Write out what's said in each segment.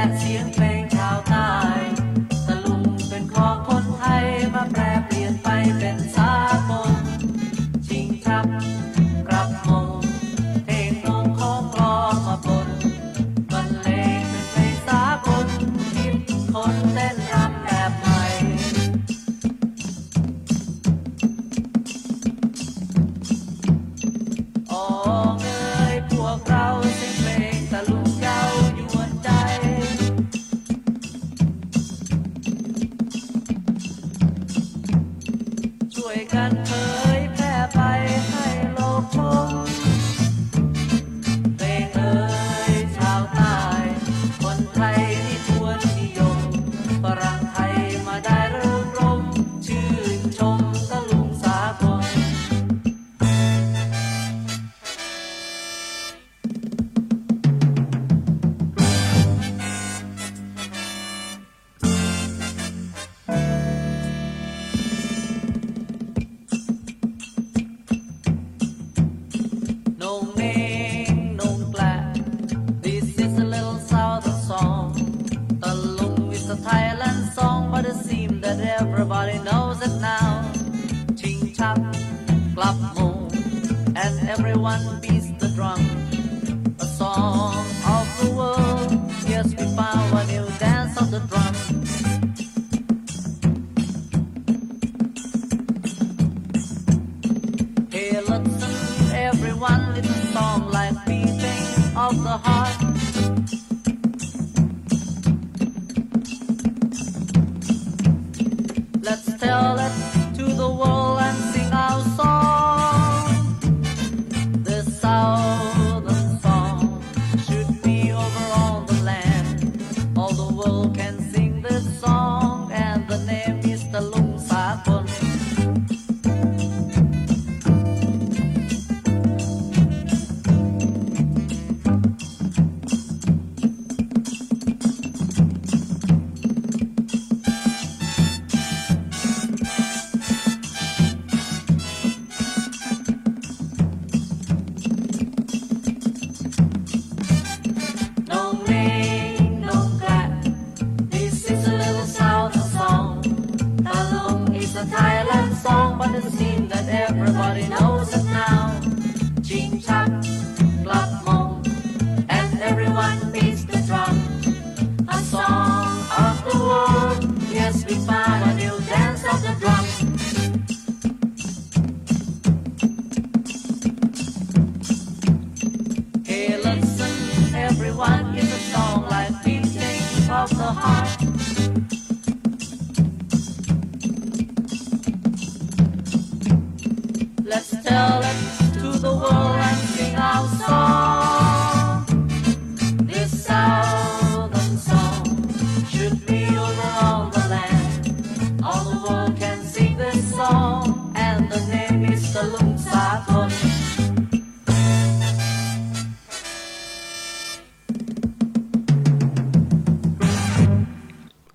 that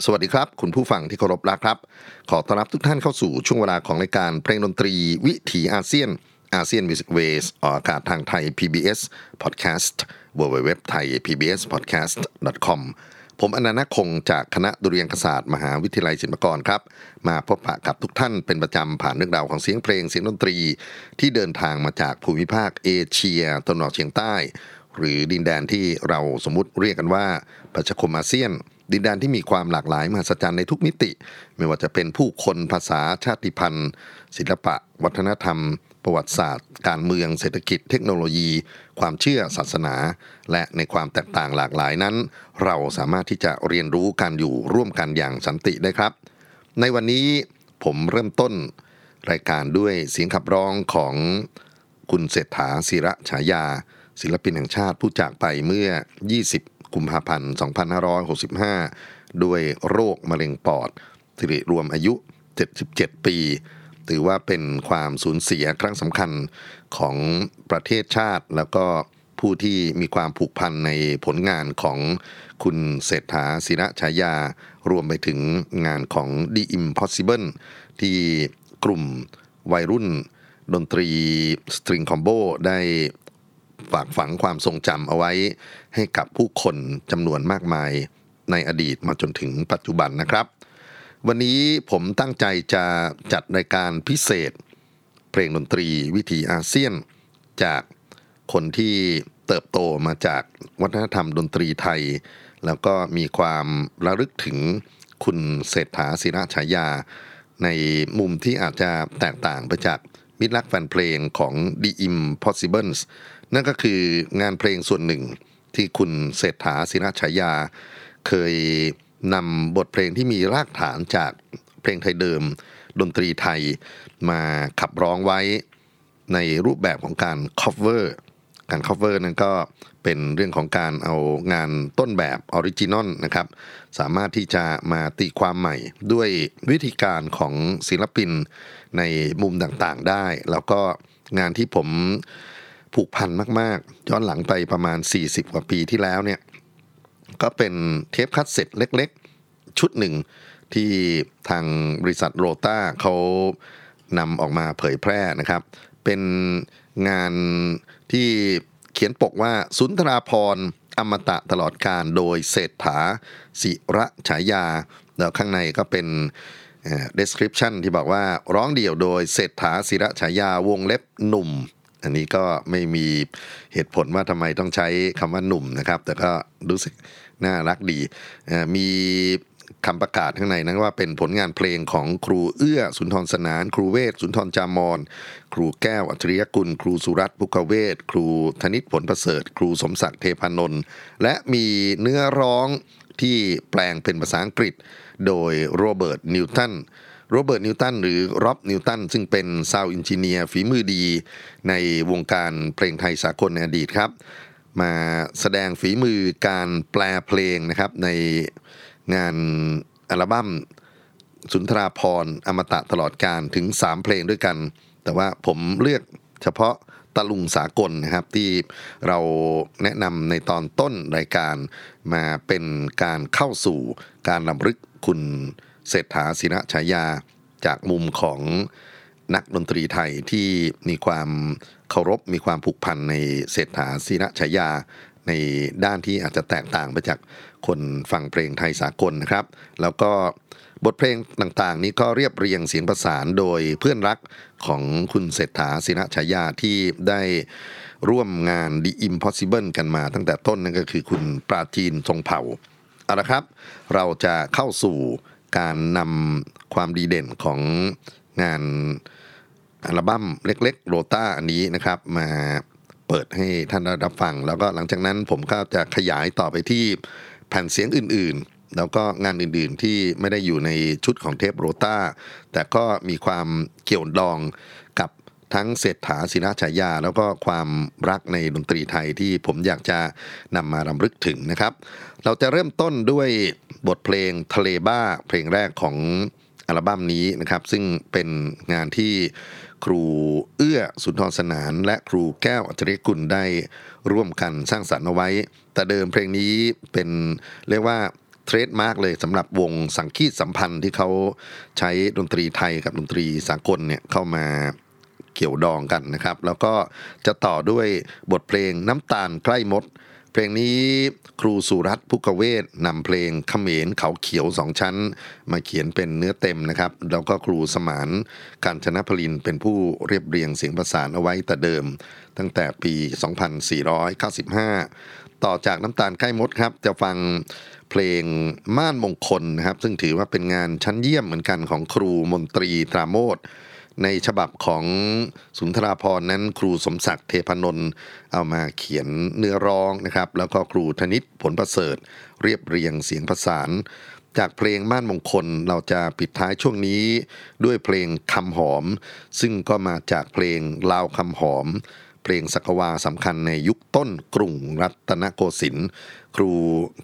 สวัสดีครับ คุณผู้ฟังที่เคารพรักครับ ขอต้อนรับทุกท่านเข้าสู่ช่วงเวลาของรายการเพลงดนตรีวิถีอาเซียนอาเซียนมิวสิกเวสออกอากาศทางไทย PBS Podcast w w w t h a i PBS Podcast com ผมอนันต์คงจากคณะดุเรียางคศาสตร์มหาวิทยาลัยศิลปากรครับ มาพบปะกับทุกท่านเป็นประจำผ่านเรื่องราวของเสียงเพลงเสียงดนตรี ที่เดินทางมาจากภูมิภาคเอเชียตะวันออกเฉียงใต้ หรือดินแดนที่เราสมมติเรียกกันว่าประชาคมอาเซียน ดินแดนที่มีความหลากหลายมหัศจรรย์ในทุกมิติ ไม่ว่าจะเป็นผู้คนภาษาชาติพันธุ์ ศิลปะ วัฒนธรรม ประวัติศาสตร์ การเมือง เศรษฐกิจ เทคโนโลยี ความเชื่อศาสนา และในความแตกต่างหลากหลายนั้น เราสามารถที่จะเรียนรู้การอยู่ร่วมกันอย่างสันติได้ครับ ในวันนี้ผมเริ่มต้น รายการด้วยเสียงขับร้องของคุณเศรษฐาศิระฉายา ศิลปินแห่งชาติผู้จากไปเมื่อ 20 กุมภาพันธ์ 2565 ด้วยโรคมะเร็งปอดสิริรวมอายุ 77 ปี ถือว่าเป็นความสูญเสียครั้งสำคัญของประเทศชาติ แล้วก็ผู้ที่มีความผูกพันในผลงานของคุณเศรษฐาศิระฉายา รวมไปถึงงานของ The Impossible ที่กลุ่มวัยรุ่นดนตรีสตริงคอมโบได้ ฝากฝังความทรงจำเอาไว้ให้กับผู้คนจำนวนมากมายในอดีตมาจนถึงปัจจุบันนะครับ วันนี้ผมตั้งใจจะจัดรายการพิเศษ เพลงดนตรีวิถีอาเซียน จากคนที่เติบโตมาจากวัฒนธรรมดนตรีไทย แล้วก็มีความระลึกถึงคุณเศรษฐาศิระฉายา ในมุมที่อาจจะแตกต่างไปจากมิตรรักแฟนเพลงของ The Impossibles นั่นก็คืองานเพลงส่วนหนึ่งที่คุณเศรษฐาศิระฉายา เคยนำบทเพลงที่มีรากฐานจากเพลงไทยเดิม ดนตรีไทยมาขับร้องไว้ในรูปแบบของการ cover การ cover นั้นก็เป็นเรื่องของการเอางานต้นแบบ original นะครับ สามารถที่จะมาตีความใหม่ด้วยวิธีการของศิลปินในมุมต่างๆได้ แล้วก็งานที่ผม ผูกพันมากๆ ย้อนหลังไปประมาณ 40 กว่าปีที่แล้วเนี่ย ก็เป็นเทปคาสเซ็ตเล็กๆ ชุดหนึ่งที่ทางบริษัทโรต้าเขานำออกมาเผยแพร่นะครับ เป็นงานที่เขียนปกว่าสุนทราพรอมตะตลอดการโดยเศรษฐาศิระฉายา แล้วข้างในก็เป็น description ที่บอกว่าร้องเดี่ยวโดยเศรษฐาศิระฉายาวงเล็บหนุ่ม อันนี้ก็ไม่มีเหตุผลว่าทำไมต้องใช้คำว่าหนุ่มนะครับ แต่ก็รู้สึกน่ารักดีมีคำประกาศข้างในนั้นว่าเป็นผลงานเพลงของครูเอื้อสุนทรสนาน ครูเวศสุนทรจามอนครูแก้วอัจฉริยะกุล ครูสุรัฐพุกกะเวสครูธนิตผลประเสริฐ ครูสมศักดิ์เทพานนท์และมีเนื้อร้องที่แปลงเป็นภาษาอังกฤษ โดยโรเบิร์ตนิวตัน โรเบิร์ตนิวตันหรือร็อบนิวตันซึ่งเป็น sound engineer ฝีมือดี ในวงการเพลงไทยสากลในอดีตครับ มาแสดงฝีมือการแปลเพลงนะครับ ในงานอัลบั้มสุนทราพรอมตะตลอดการถึง 3 เพลงด้วยกัน แต่ว่าผมเลือกเฉพาะตะลุงสากลนะครับที่เราแนะนำในตอนต้นรายการมาเป็นการเข้าสู่การรำลึกคุณ เศรษฐาศิระฉายา จากมุมของนักดนตรีไทยที่มีความเคารพมีความผูกพันในเศรษฐาศิระฉายา ในด้านที่อาจจะแตกต่างไปจากคนฟังเพลงไทยสากลนะครับ แล้วก็บทเพลงต่างๆ นี้ก็เรียบเรียงเสียงประสานโดยเพื่อนรักของคุณเศรษฐาศิระฉายาที่ได้ร่วมงาน The Impossible กันมาตั้งแต่ต้นนั่นก็คือคุณปราจีนทรงเผ่าเอาละครับ เราจะเข้าสู่ การนำความดีเด่นของงานอัลบั้มเล็กๆโรต้าอันนี้นะครับ มาเปิดให้ท่านได้รับฟัง แล้วก็หลังจากนั้นผมก็จะขยายต่อไปที่แผ่นเสียงอื่นๆ แล้วก็งานอื่นๆที่ไม่ได้อยู่ในชุดของเทปโรต้าแต่ก็มีความเกี่ยวดองกับทั้งเศรษฐาศิลาฉายา แล้วก็ความรักในดนตรีไทยที่ผมอยากจะนำมารำลึกถึงนะครับ เราจะเริ่มต้นด้วย บทเพลงทะเลบ้าเพลงแรกของอัลบั้มนี้นะครับ ซึ่งเป็นงานที่ครูเอื้อสุนทรสนาน และครูแก้วอัจฉริยกุลได้ร่วมกันสร้างสรรค์เอาไว้ แต่เดิมเพลงนี้เป็นเรียกว่า trademark เลยสำหรับวงสังคีตสัมพันธ์ที่เขาใช้ดนตรีไทยกับดนตรีสากลเนี่ยเข้ามาเกี่ยวดองกันนะครับ แล้วก็จะต่อด้วยบทเพลงน้ำตาลใกล้มด เพลงนี้ครูสุรัตน์พุกกะเวสนำเพลงเขมรเขาเขียวสองชั้น มาเขียนเป็นเนื้อเต็มนะครับ แล้วก็ครูสมานการชนะพลินเป็นผู้เรียบเรียงเสียงประสานเอาไว้แต่เดิม ตั้งแต่ปี 2495 ต่อจากน้ำตาลใกล้มดครับ จะฟังเพลงม่านมงคลนะครับ ซึ่งถือว่าเป็นงานชั้นเยี่ยมเหมือนกันของครูมนตรีตราโมท ในฉบับของสุนทราพรนั้นครูสมศักดิ์เทพนนท์เอามาเขียนเนื้อร้องนะครับ แล้วก็ครูธนิตผลประเสริฐ เรียบเรียงเสียงประสาน จากเพลงม่านมงคลเราจะปิดท้ายช่วงนี้ ด้วยเพลงคำหอม ซึ่งก็มาจากเพลงลาวคำหอม เพลงสักวาสำคัญในยุคต้นกรุงรัตนโกสินทร์ครู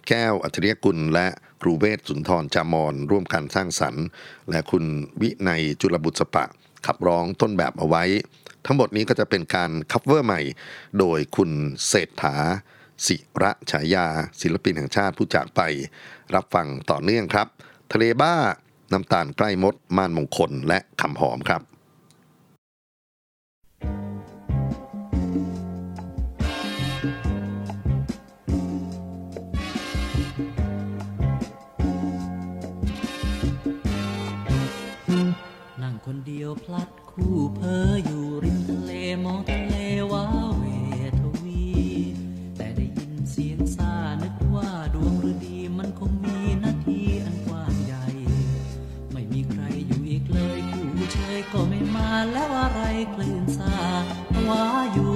แก้วอัจฉริยกุลและครูเวศสุนทรจามรร่วมกันสร้างสรรค์ และคุณวินัยจุลละบุษปะ ขับร้องต้นแบบเอาไว้ ทั้งหมดนี้ก็จะเป็นการ cover ใหม่ โดยคุณเศรษฐา ศิระฉายา ศิลปินแห่งชาติผู้จากไป รับฟังต่อเนื่องครับ ทะเลบ้าน้ำตาลใกล้มดม่านมงคลและคำหอมครับ เพออยู่ริมทะเลมองทะเลว้าเวทวี แต่ได้ยินเสียงซานึกว่าดวงฤดีมันคงมีนาทีอันกว้างใหญ่ ไม่มีใครอยู่อีกเลยคู่เชยก็ไม่มาแล้วอะไรคลื่นซาว่าอยู่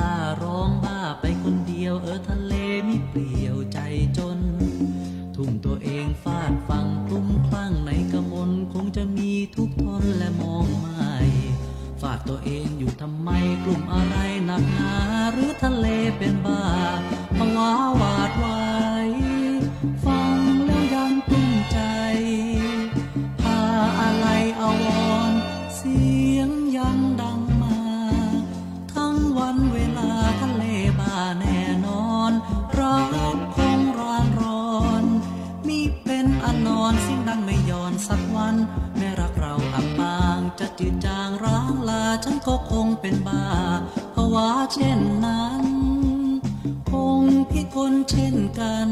ซัดซาร้องบ้าไปคนเดียวเออทะเลไม่เปลี่ยวใจจน ทุ่มตัวเองฟาดฟังคลุ้มคลั่งในกระมนคงจะมีทุกทนและมองไม่ฟาดตัวเองอยู่ทำไมกลุ่มอะไรหนักหนาหรือทะเลเป็นบ้าภาวะวาดวา จะจืดจางร้างลาฉันก็คงเป็นบ้าภาวะเช่นนั้น คงพิกลเช่นกัน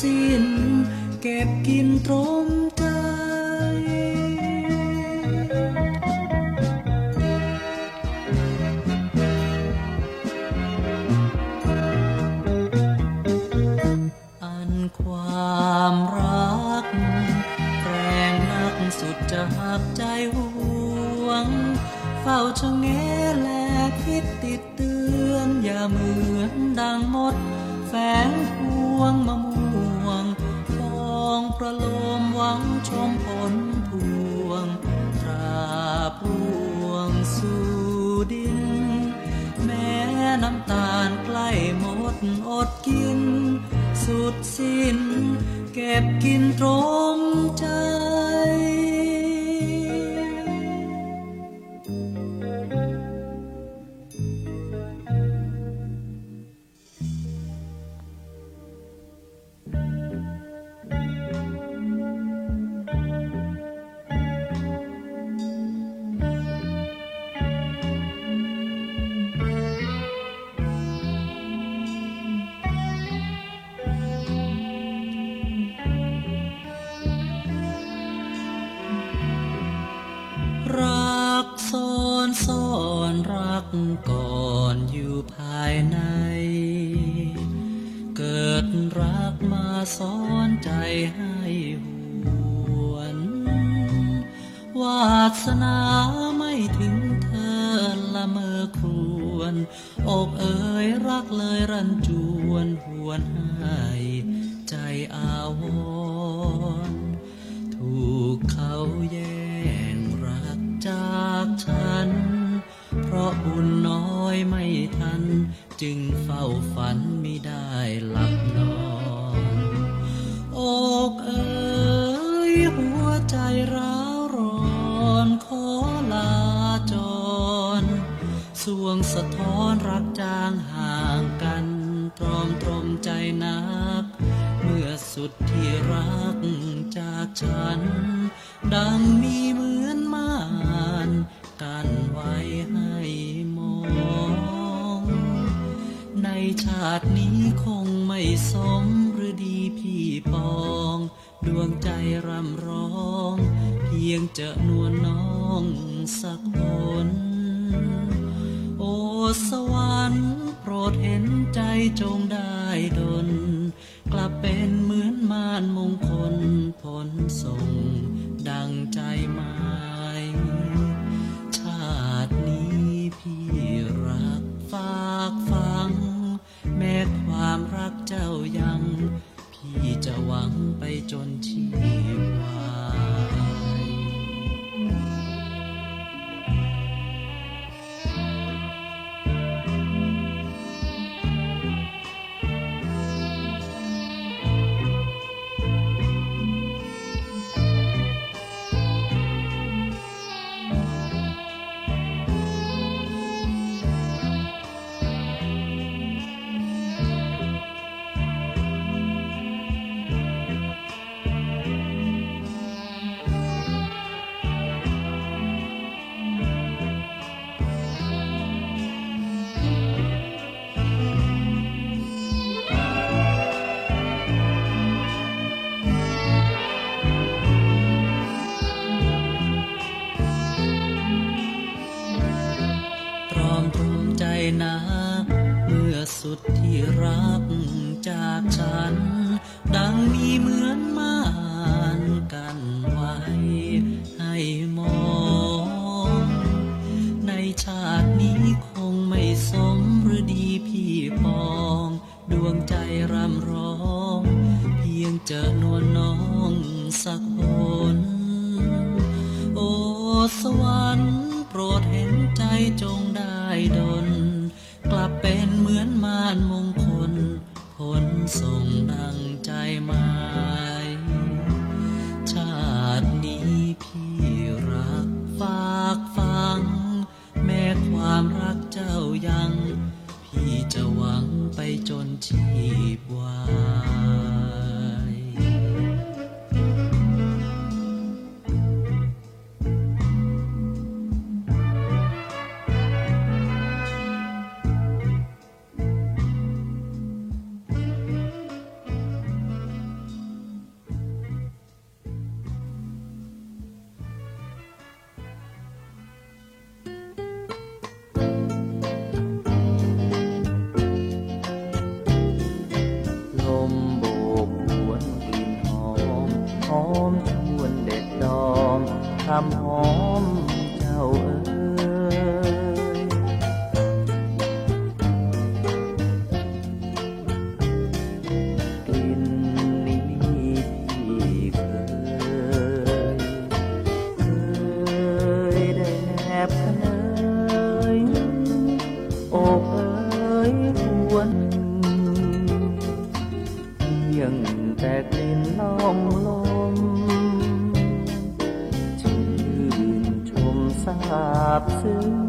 สิ้น เก็บกินตรง ราะบุญน้อยไม่ทัน จึงเฝ้าฝันไม่ได้หลับนอนอกเอ๋ยหัวใจร้าวร้อนขอลาจรสวงสะท้อนรักจางห่างกันตรอมตรมใจนัก เมื่อสุดที่รักจากฉัน ดังมีเหมือน ชาตินี้คงไม่สมหรดีพี่ปอง ดวงใจรำร้อง เพียงจะนวลน้องสักคนโอสวรรค์โปรดเห็นใจจงได้ดน กลับเป็นเหมือนมานมงคลผลส่ง ดังใจหมายชาตินี้พี่รักฝากฟ้า ความรักเจ้ายัง พี่จะหวังไปจนชีพ สุดที่รักจากฉัน วนเพีงแต่กลิ่นลอมลมชื่นชมสาบซึ้ง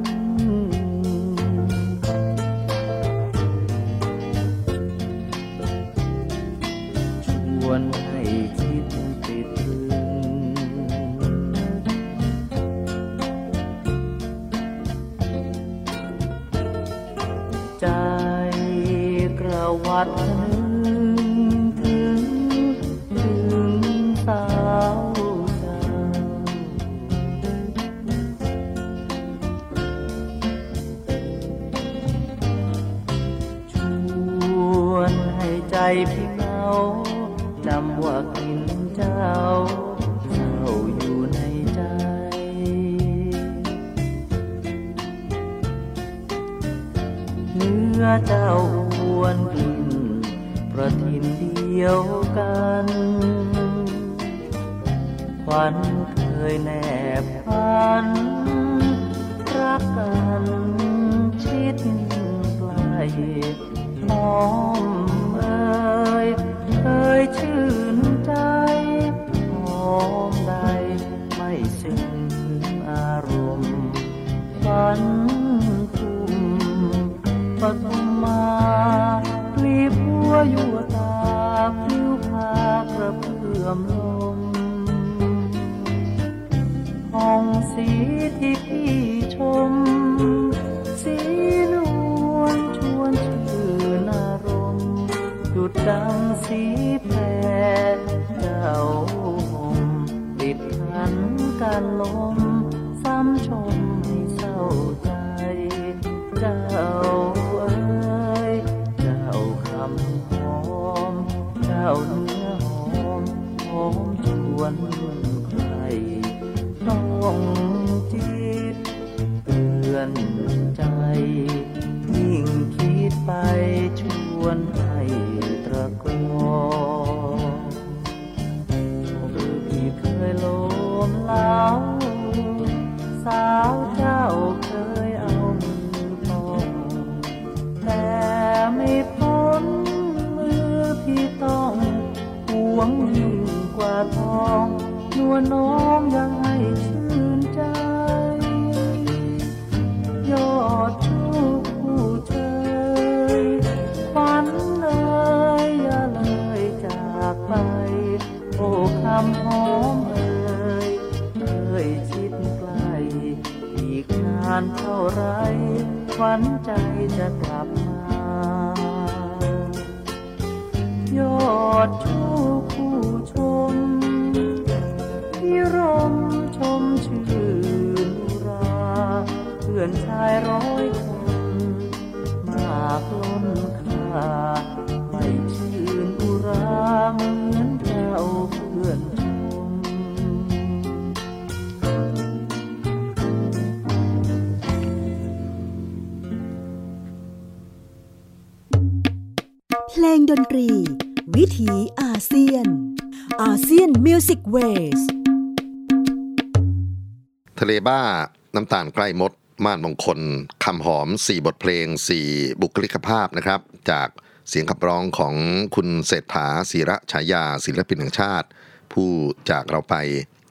น้ำตาลใกล้มด ม่านมงคลคำหอม 4 บทเพลง 4 บุคลิกภาพนะครับ จากเสียงขับร้องของคุณเศรษฐาศิระฉายาศิลปินแห่งชาติ ผู้จากเราไป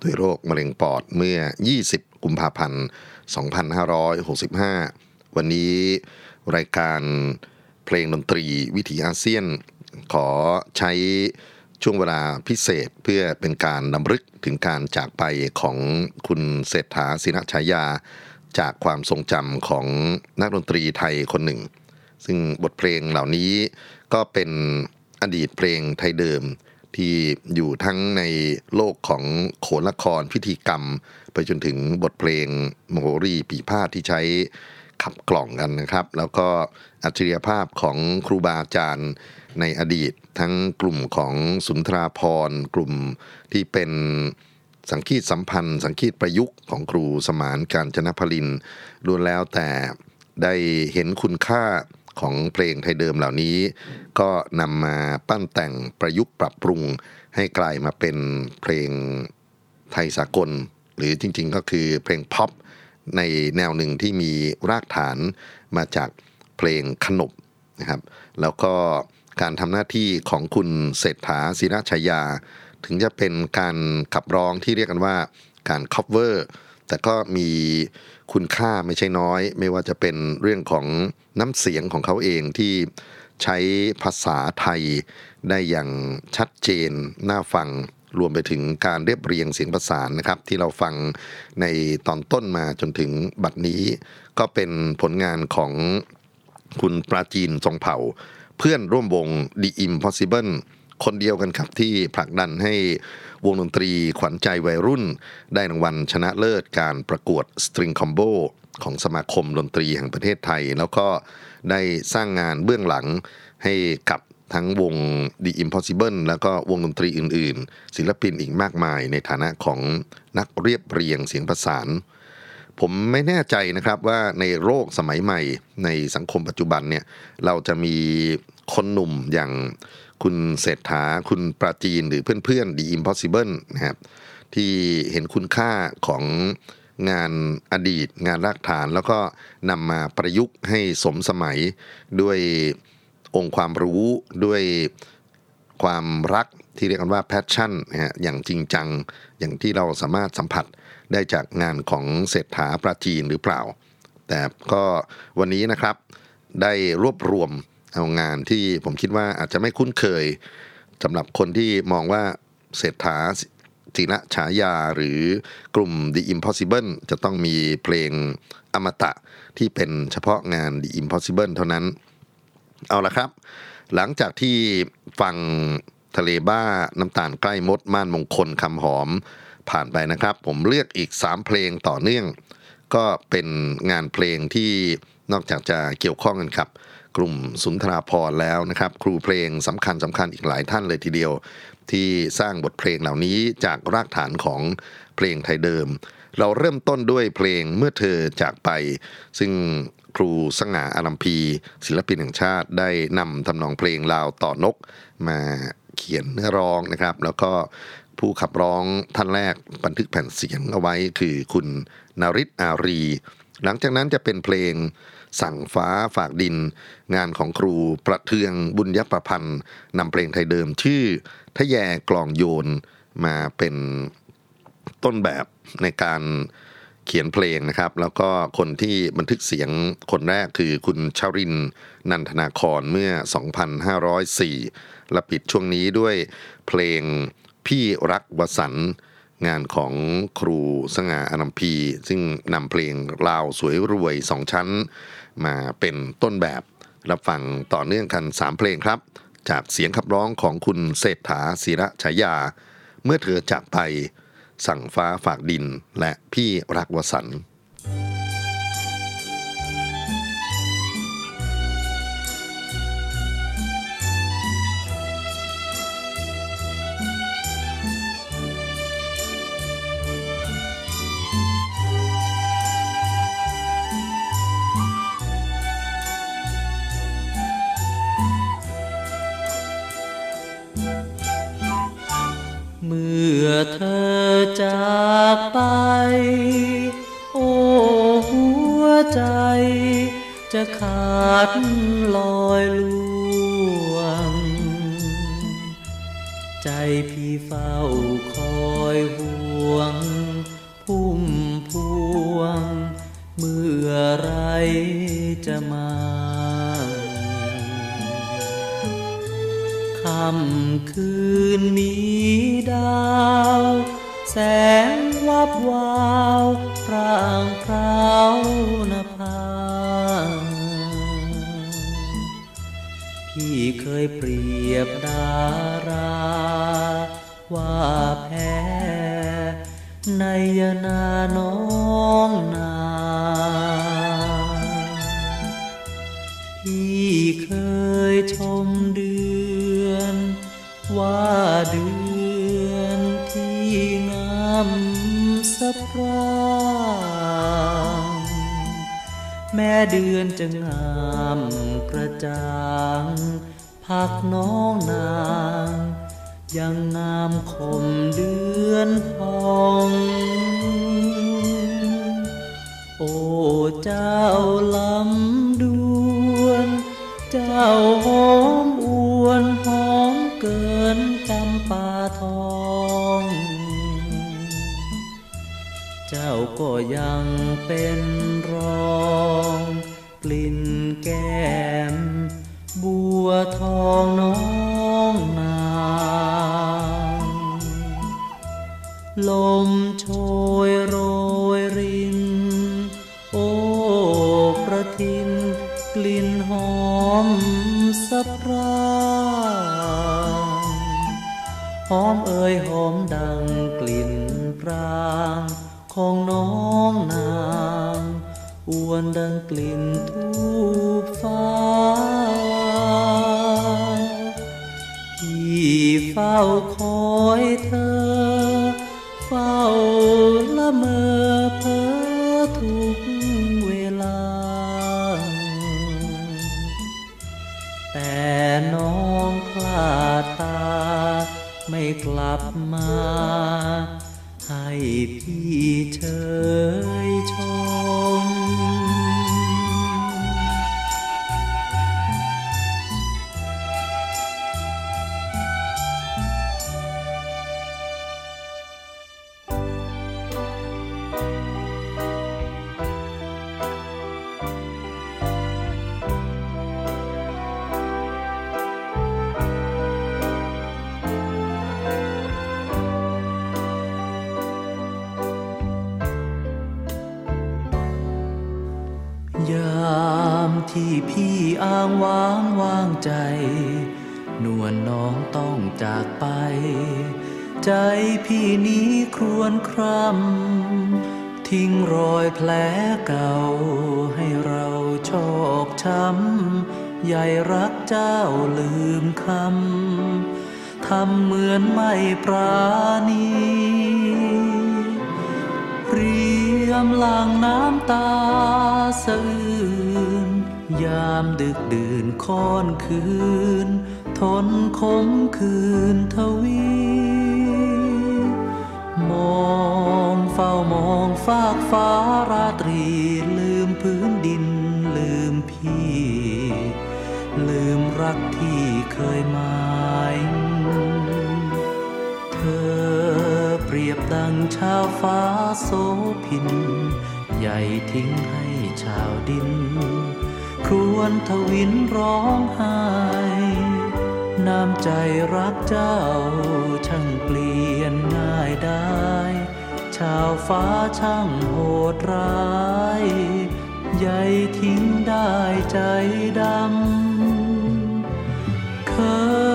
ด้วยโรคมะเร็งปอดเมื่อ 20 กุมภาพันธ์ 2565 วันนี้รายการเพลงดนตรีวิถีอาเซียน ขอใช้ ช่วงเวลาพิเศษเพื่อเป็นการนำลึกถึงการจากไปของคุณเศรษฐาศินฉายา จากความทรงจำของนักดนตรีไทยคนหนึ่ง ซึ่งบทเพลงเหล่านี้ก็เป็นอดีตเพลงไทยเดิมที่อยู่ทั้งในโลกของโขนละครพิธีกรรม ไปจนถึงบทเพลงโมโหรีปีพาทที่ใช้ขับกล่องกันนะครับ แล้วก็อัจฉริยภาพของครูบาอาจารย์ ในอดีต ทั้งกลุ่มของสุนทราพรกลุ่มที่เป็นสังคีตสัมพันธ์ สังคีตประยุกต์ของครูสมานการจนะพลินล้วนแล้วแต่ได้เห็นคุณค่าของเพลงไทยเดิมเหล่านี้ ก็นำมาปั้นแต่งประยุกต์ปรับปรุง ให้กลายมาเป็นเพลงไทยสากล หรือจริง ๆ ก็คือเพลงพ็อปในแนวหนึ่งที่มีรากฐานมาจากเพลงขนบนะครับ แล้วก็ การทำหน้าที่ของคุณเศรษฐาศิราชยา ถึงจะเป็นการขับร้องที่เรียกกันว่าการ cover แต่ก็มีคุณค่าไม่ใช่น้อย ไม่ว่าจะเป็นเรื่องของน้ำเสียงของเขาเองที่ใช้ภาษาไทยได้อย่างชัดเจนน่าฟังรวมไปถึงการเรียบเรียงเสียงประสานนะครับ ที่เราฟังในตอนต้นมาจนถึงบัดนี้ ก็เป็นผลงานของคุณปราจีนทรงเผ่า เพื่อนร่วมวง The Impossible คนเดียวกันครับที่ผลักดันให้วงดนตรีขวัญใจวัยรุ่น ได้รางวัลชนะเลิศการประกวด String Combo ของสมาคมดนตรีแห่งประเทศไทย แล้วก็ได้สร้างงานเบื้องหลังให้กับทั้งวง The Impossible แล้วก็วงดนตรีอื่น ๆ ศิลปินอีกมากมายในฐานะของนักเรียบเรียงเสียงประสาน ผมไม่แน่ใจนะครับว่าในโลกสมัยใหม่ในสังคมปัจจุบันเนี่ยเราจะมีคนหนุ่มอย่างคุณเศรษฐา คุณปราจีนหรือเพื่อนๆ The Impossible นะครับที่เห็นคุณค่าของงานอดีต งานรากฐาน แล้วก็นำมาประยุกต์ให้สมสมัยด้วยองค์ความรู้ด้วยความรักที่เรียกกันว่า passion นะฮะอย่างจริงจัง อย่างที่เราสามารถสัมผัส ได้จากงานของเศรษฐาปราจีนหรือเปล่า แต่ก็วันนี้นะครับได้รวบรวมเอางานที่ผมคิดว่าอาจจะไม่คุ้นเคยสำหรับคนที่มองว่าเศรษฐาจิระฉายาหรือกลุ่ม The Impossible จะต้องมีเพลงอมตะที่เป็นเฉพาะงาน The Impossible เท่านั้น เอาละครับ หลังจากที่ฟังทะเลบ้าน้ำตาลใกล้มดม่านมงคลคำหอม ผ่านไปนะครับ ผมเลือกอีก 3 เพลงต่อเนื่อง ก็เป็นงานเพลงที่นอกจากจะเกี่ยวข้องกันครับ กลุ่มสุนทราพรแล้วนะครับ ครูเพลงสำคัญสำคัญอีกหลายท่านเลยทีเดียว ที่สร้างบทเพลงเหล่านี้จากรากฐานของเพลงไทยเดิม เราเริ่มต้นด้วยเพลงเมื่อเธอจากไป ซึ่งครูสง่าอารัมพี ศิลปินแห่งชาติได้นำทำนองเพลงลาวต่อนกมาเขียนเนื้อร้องนะครับ แล้วก็ ผู้ขับร้องท่านแรกบันทึกแผ่นเสียงเอาไว้คือคุณนาริตอารี หลังจากนั้นจะเป็นเพลงสั่งฟ้าฝากดิน งานของครูประเทืองบุญยประพันธ์นำเพลงไทยเดิมชื่อทะแยกลองโยนมาเป็นต้นแบบในการเขียนเพลงนะครับ แล้วก็คนที่บันทึกเสียงคนแรกคือคุณชาริน นันทนาครเมื่อ 2504 และปิดช่วงนี้ด้วยเพลง พี่รักวสันงานของครูสง่าอนัมพี ซึ่งนำเพลงลาวสวยรวยสองชั้น มาเป็นต้นแบบรับฟังต่อเนื่องกัน 3 เพลงครับ จากเสียงขับร้องของคุณเศรษฐาศิระฉายา เมื่อเธอจากไป สั่งฟ้าฝากดินและพี่รักวสันต์ เมื่อเธอจากไป โอ้หัวใจ จะขาดลอยลวง ใจพี่เฝ้าคอยห่วง พุ่มพวง เมื่อไรจะมา ค่ำคืนนี้ดาว แสงวับวาวพร่างพราวนภาพี่เคยเปรียบดารา ว่าแพ้ในยนาน้องนาพี่เคยชมเดือน ว่าเดือนที่งามสะพรางแม่เดือนจะงามกระจ่างพักน้องนางยังงามคมเดือนพอง โอ้เจ้าลำดวน เจ้าหอมอวน ก็ยังเป็นรองกลิ่นแก้ม บัวทองน้องนางลมโชยโรยริน โอ้ประทิน กลิ่นหอมสะพรางหอมเอ่ยหอมดังกลิ่นปราง ของน้องนางอวนดังกลิ่นทูบฟ้า พี่เฝ้าคอยเธอ เฝ้าละเมอเพ้อทุกเวลา แต่น้องคลาดตาไม่กลับมา ให้พี่เชยชม ที่พี่อ้างว้างวางใจ นวลน้องต้องจากไป ใจพี่นี้ครวนครำทิ้งรอยแผลเก่า ให้เราชอกช้ำ ใหญ่รักเจ้าลืมคำ ทำเหมือนไม่ปราณีเรียมลังน้ำตาสะอื้น ยามดึกดื่นค้อนคืน ทนคมคืนทวี มองเฝ้ามองฟากฟ้าราตรี ลืมพื้นดินลืมพี่ ลืมรักที่เคยหมายเธอเปรียบดังชาวฟ้าโสพิน ใหญ่ทิ้งให้ชาวดิน ครวนทวินร้องไห้น้ำใจรักเจ้าช่างเปลี่ยนง่ายได้ ชาวฟ้าช่างโหดร้ายใหญ่ทิ้งได้ใจดำ เค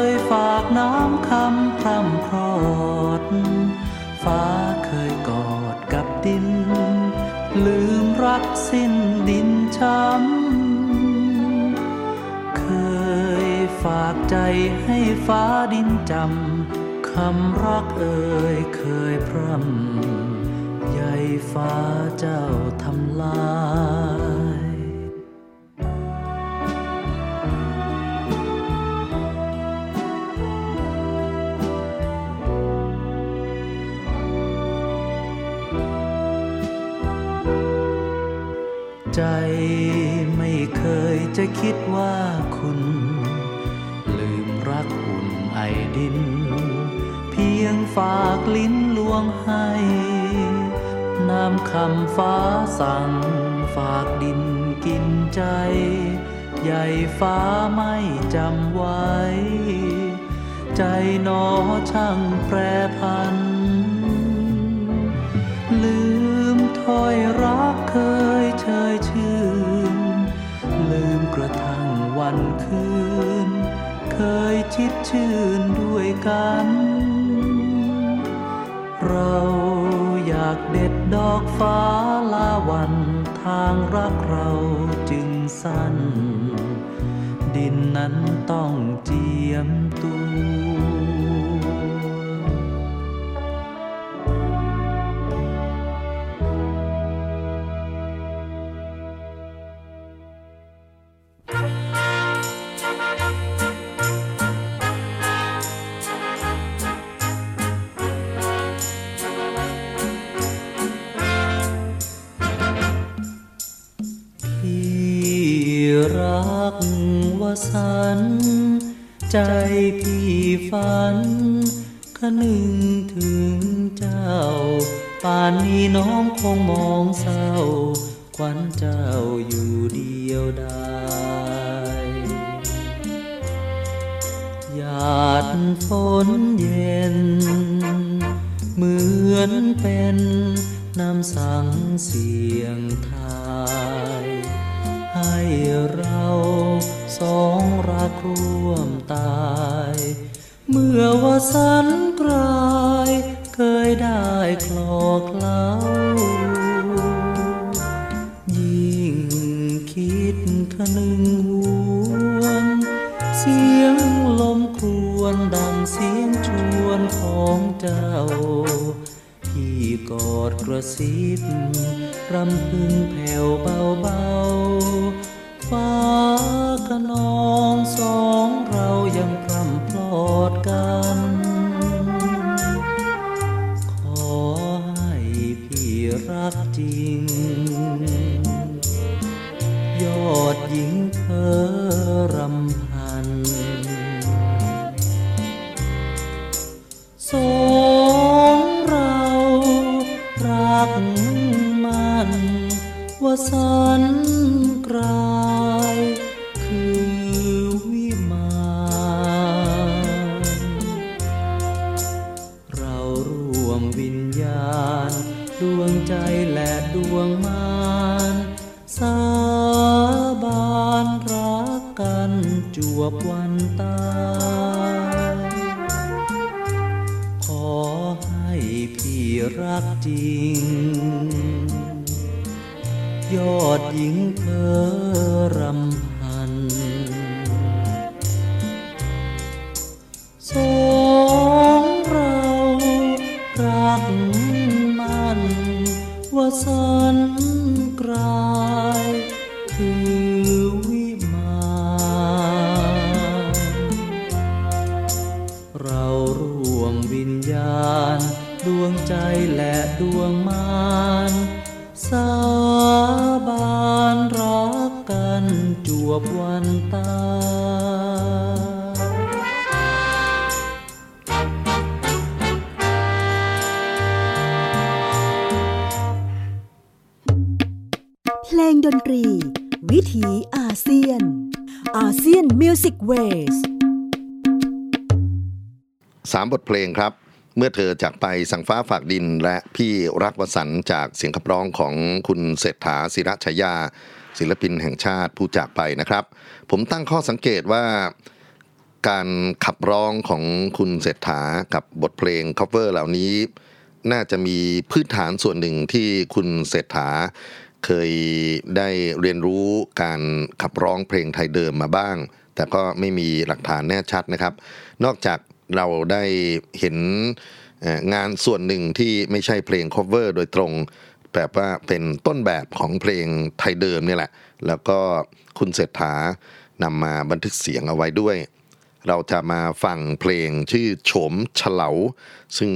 ยฝากน้ำคำพร่ำพรอด ฟ้าเคยกอดกับดิน ลืมรักสิ้นดินช้ำ ฝากใจให้ฟ้าดินจำ คำรักเอ่ยเคยพร่ำใหญ่ฟ้าเจ้าทำลายใจไม่ไม่เคยจะคิดว่า ดิน เพียงฝากลิ้นลวงให้ น้ำคำฟ้าสั่ง ฝากดินกินใจ ใหญ่ฟ้าไม่จำไว้ ใจหนอช่างแปรพัน ลืมถ้อยรักเคยเชยชื่น ยชิดชื่นด้วยกัน เราอยากเด็ดดอกฟ้าลาวันทางรักเราจึงสั้น ดินนั้นต้องเจียมตัวาดฝนเย็น เหมือนเป็นน้ำสังเสียงทาย ให้เราสองรักร่วมตาย เมื่อว่าสันกลายเคยได้คลอกเล้ายิ่งคิดคนึง เสียงชวนของเจ้า พี่กอดกระซิบรำพึงแผ่วเบาๆฟ้ากะนองสอง บวันตายขอให้พี่รักจริง ยอดหญิงเพอรำพันสองเรารักมันว่าสันกลายคือ วงใจและดวงมานสาบานรักกันจวบวันตายเพลงดนตรี วิถีอาเซียน ASEAN Music Waysสามบทเพลงครับ เมื่อเธอจากไปสั่งฟ้าฝากดินและพี่รักวสันจากเสียงขับร้องของคุณเศรษฐาศิระฉายา ศิลปินแห่งชาติผู้จากไปนะครับ ผมตั้งข้อสังเกตว่าการขับร้องของคุณเศรษฐากับบทเพลง cover เหล่านี้ น่าจะมีพื้นฐานส่วนหนึ่งที่คุณเศรษฐาเคยได้เรียนรู้การขับร้องเพลงไทยเดิมมาบ้าง แต่ก็ไม่มีหลักฐานแน่ชัดนะครับ นอกจาก เราได้เห็นงานส่วนหนึ่งที่ไม่ใช่เพลง cover โดยตรงแบบว่าเป็นต้นแบบของเพลงไทยเดิมนี่แหละ แล้วก็คุณเศรษฐานำมาบันทึกเสียงเอาไว้ด้วย เราจะมาฟังเพลงชื่อโฉมเฉลา ซึ่ง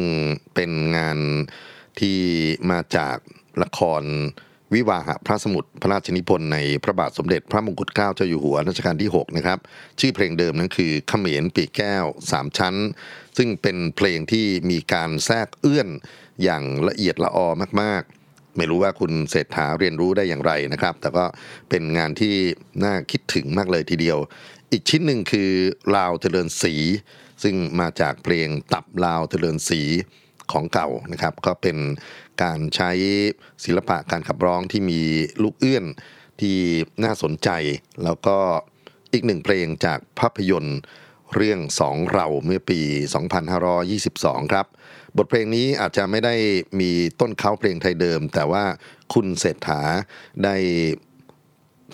เป็นงานที่มาจากละคร วิวาหะพระสมุทรพระราชนิพนธ์ในพระบาทสมเด็จพระมงกุฎเกล้าเจ้าอยู่หัวรัชกาลที่ 6 นะครับ ชื่อเพลงเดิมนั้นคือเขมรปีกแก้ว 3 ชั้น ซึ่งเป็นเพลงที่มีการแทรกเอื้อนอย่างละเอียดละออมาก ๆไม่รู้ว่าคุณเศรษฐาเรียนรู้ได้อย่างไรนะครับ แต่ก็เป็นงานที่น่าคิดถึงมากเลยทีเดียว อีกชิ้นหนึ่งคือลาวเจริญศรีซึ่งมาจากเพลงตับลาวเจริญศรี ของเก่านะครับ ก็เป็นการใช้ศิลปะการขับร้องที่มีลูกเอื้อนที่น่าสนใจ แล้วก็อีกหนึ่งเพลงจากภาพยนตร์เรื่องสองเราเมื่อปี 2522 ครับ บทเพลงนี้อาจจะไม่ได้มีต้นเขาเพลงไทยเดิม แต่ว่าคุณเศรษฐาได้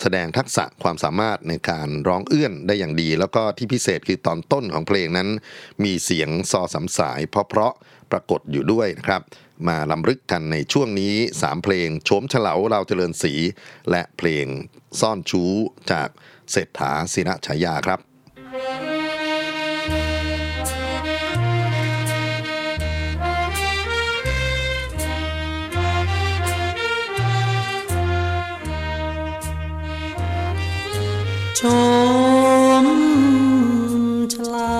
แสดงทักษะความสามารถในการร้องเอื้อนได้อย่างดี แล้วก็ที่พิเศษคือตอนต้นของเพลงนั้น มีเสียงซอสำสายเพราะๆ ปรากฏอยู่ด้วยนะครับ มาลำลึกกันในช่วงนี้ 3 เพลงโฉมเฉลาเราเจริญศรีและเพลงซ่อนชู้จากเศรษฐาศิระฉายาครับชมเฉลา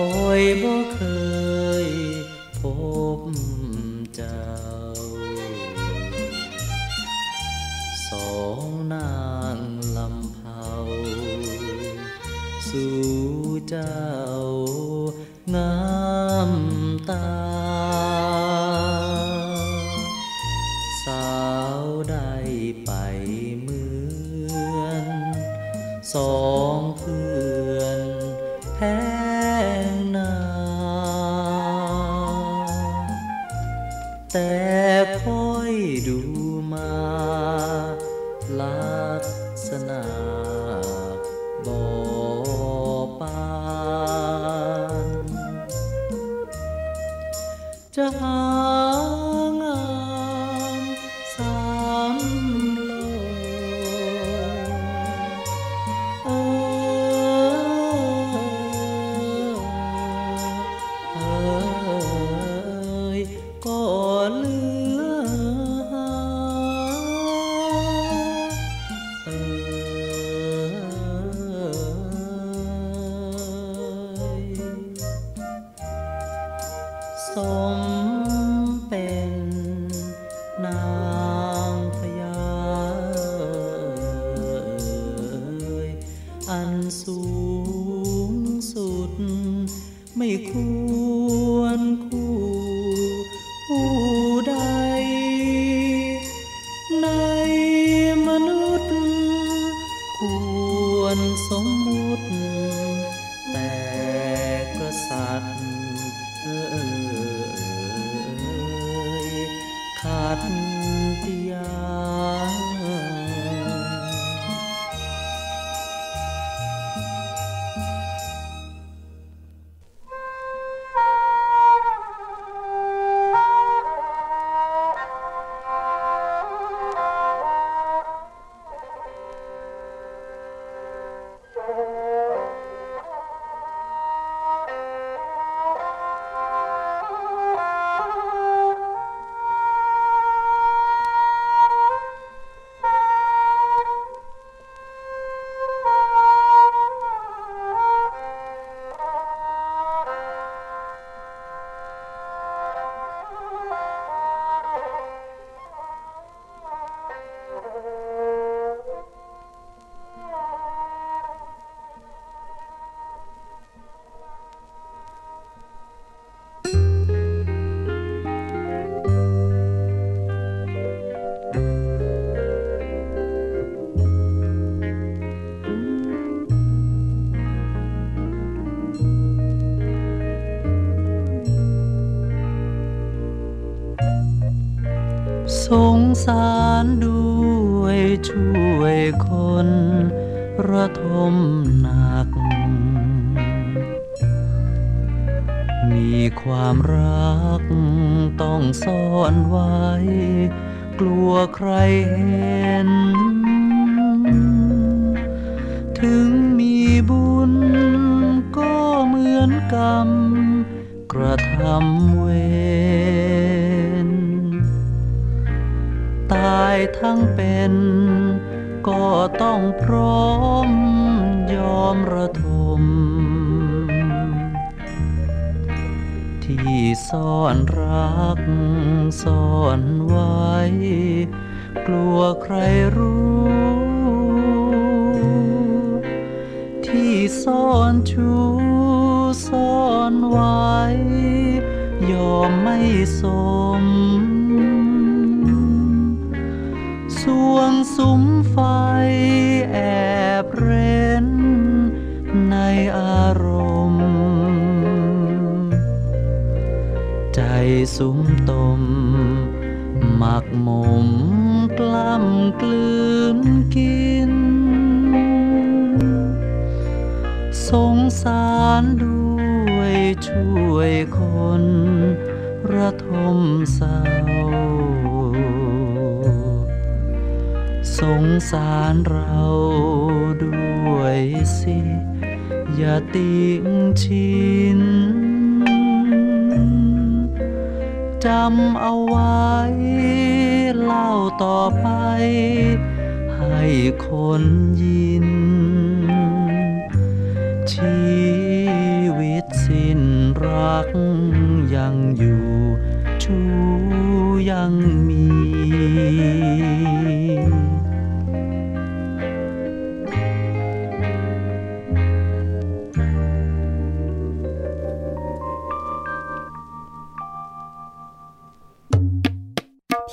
คอยบ่เคยพบเจ้า สองนางลำเผาสู่เจ้า รักซ่อนไว้ กลัวใครรู้ ที่ซ่อนชูซ่อนไว้ ยอมไม่สม สวงสุมไฟแอบ สุมตม หมักหมมกล้ำกลืนกิน สงสารด้วยช่วยคน ระทมเศร้า สงสารเราด้วยสิ อย่าติ้งชิน จำเอาไว้ เล่าต่อไป ให้คนยิน ชีวิตสิ้นรักยังอยู่ชูยัง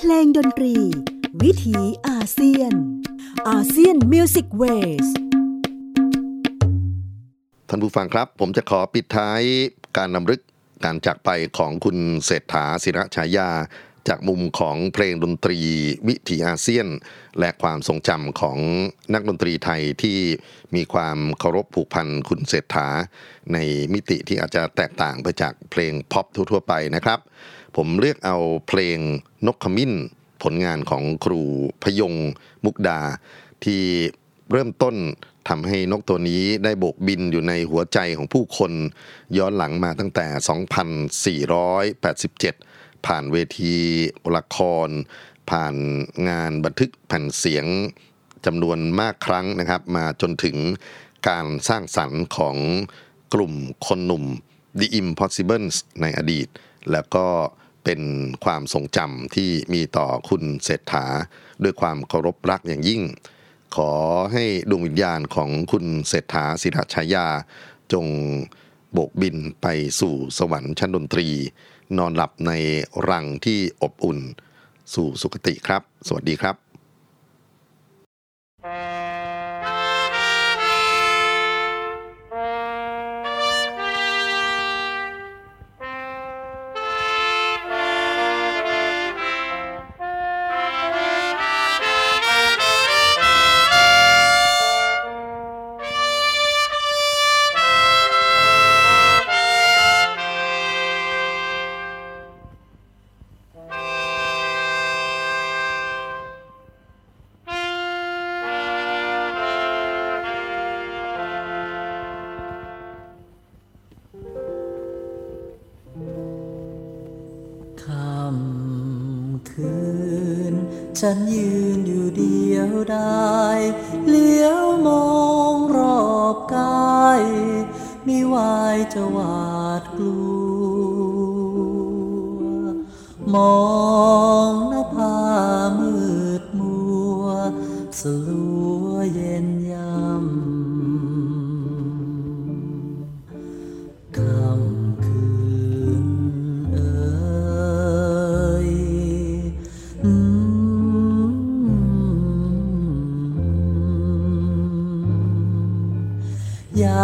เพลงดนตรี วิถีอาเซียน ASEAN Music Waysท่านผู้ฟังครับ ผมจะขอปิดท้ายการรำลึกการจากไปของคุณเศรษฐาศิระฉายา จากมุมของเพลงดนตรี วิถีอาเซียน และความทรงจำของนักดนตรีไทยที่มีความเคารพผูกพันคุณเศรษฐา ในมิติที่อาจจะแตกต่างไปจากเพลงพ็อปทั่วๆไปนะครับ ผมเลือกเอาเพลงนกขมิ้น ผลงานของครูพยงมุกดา ที่เริ่มต้นทำให้นกตัวนี้ได้โบกบินอยู่ในหัวใจของผู้คน ย้อนหลังมาตั้งแต่ 2487 ผ่านเวทีละคร ผ่านงานบันทึกแผ่นเสียงจำนวนมากครั้งนะครับ มาจนถึงการสร้างสรรค์ของกลุ่มคนหนุ่ม The Impossibles ในอดีต แล้วก็ เป็นความทรงจำที่มีต่อคุณเศรษฐา ด้วยความเคารพรักอย่างยิ่ง ขอให้ดวงวิญญาณของคุณเศรษฐาศิรชายา จงโบกบินไปสู่สวรรค์ชั้นดนตรี นอนหลับในรังที่อบอุ่น สู่สุคติครับ สวัสดีครับ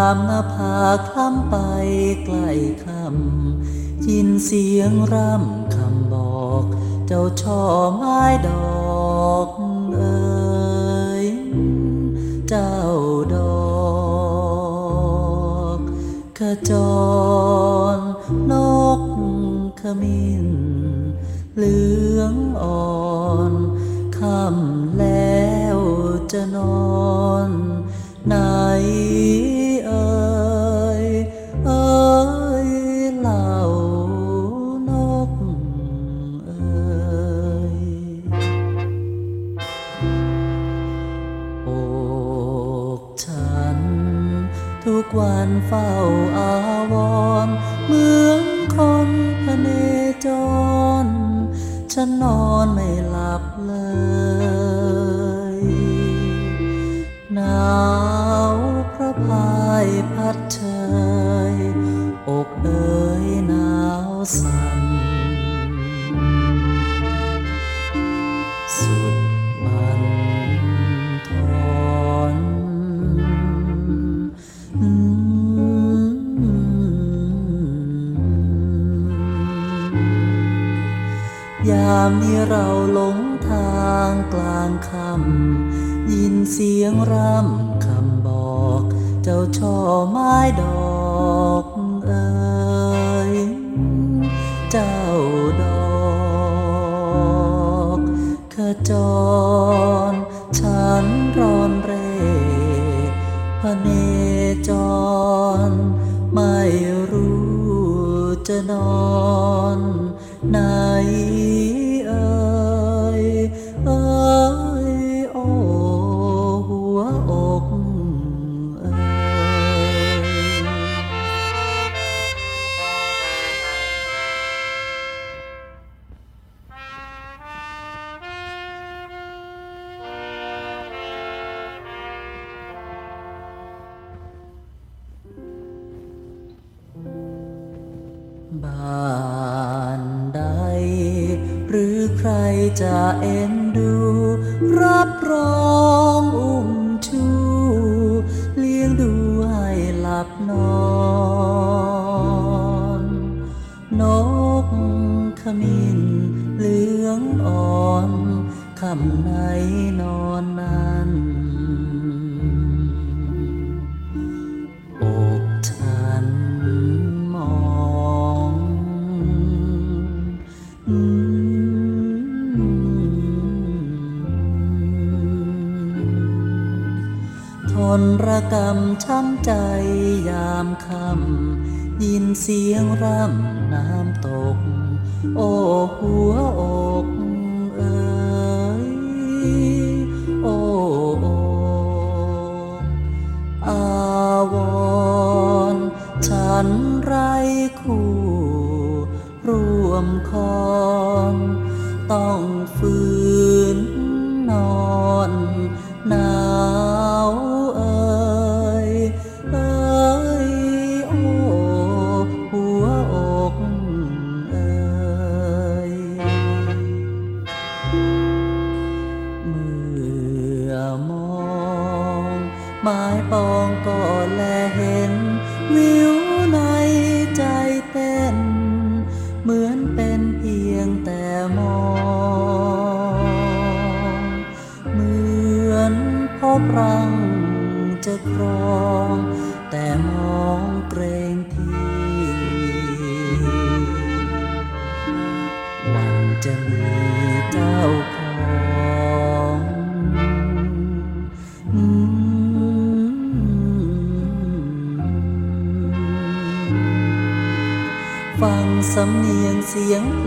ามมาพาคล้ำไปใกล้คำยินเสียงร่ำคำบอก เจ้าช่อไม้ดอกเอ่ยเจ้าดอกขจรนกขมิ้นเหลืองอ่อนค่ำแล้วจะนอน เจ้าดอกขจรฉันรอนเร่พเนจร ไม่รู้จะนอนไหน tiếng.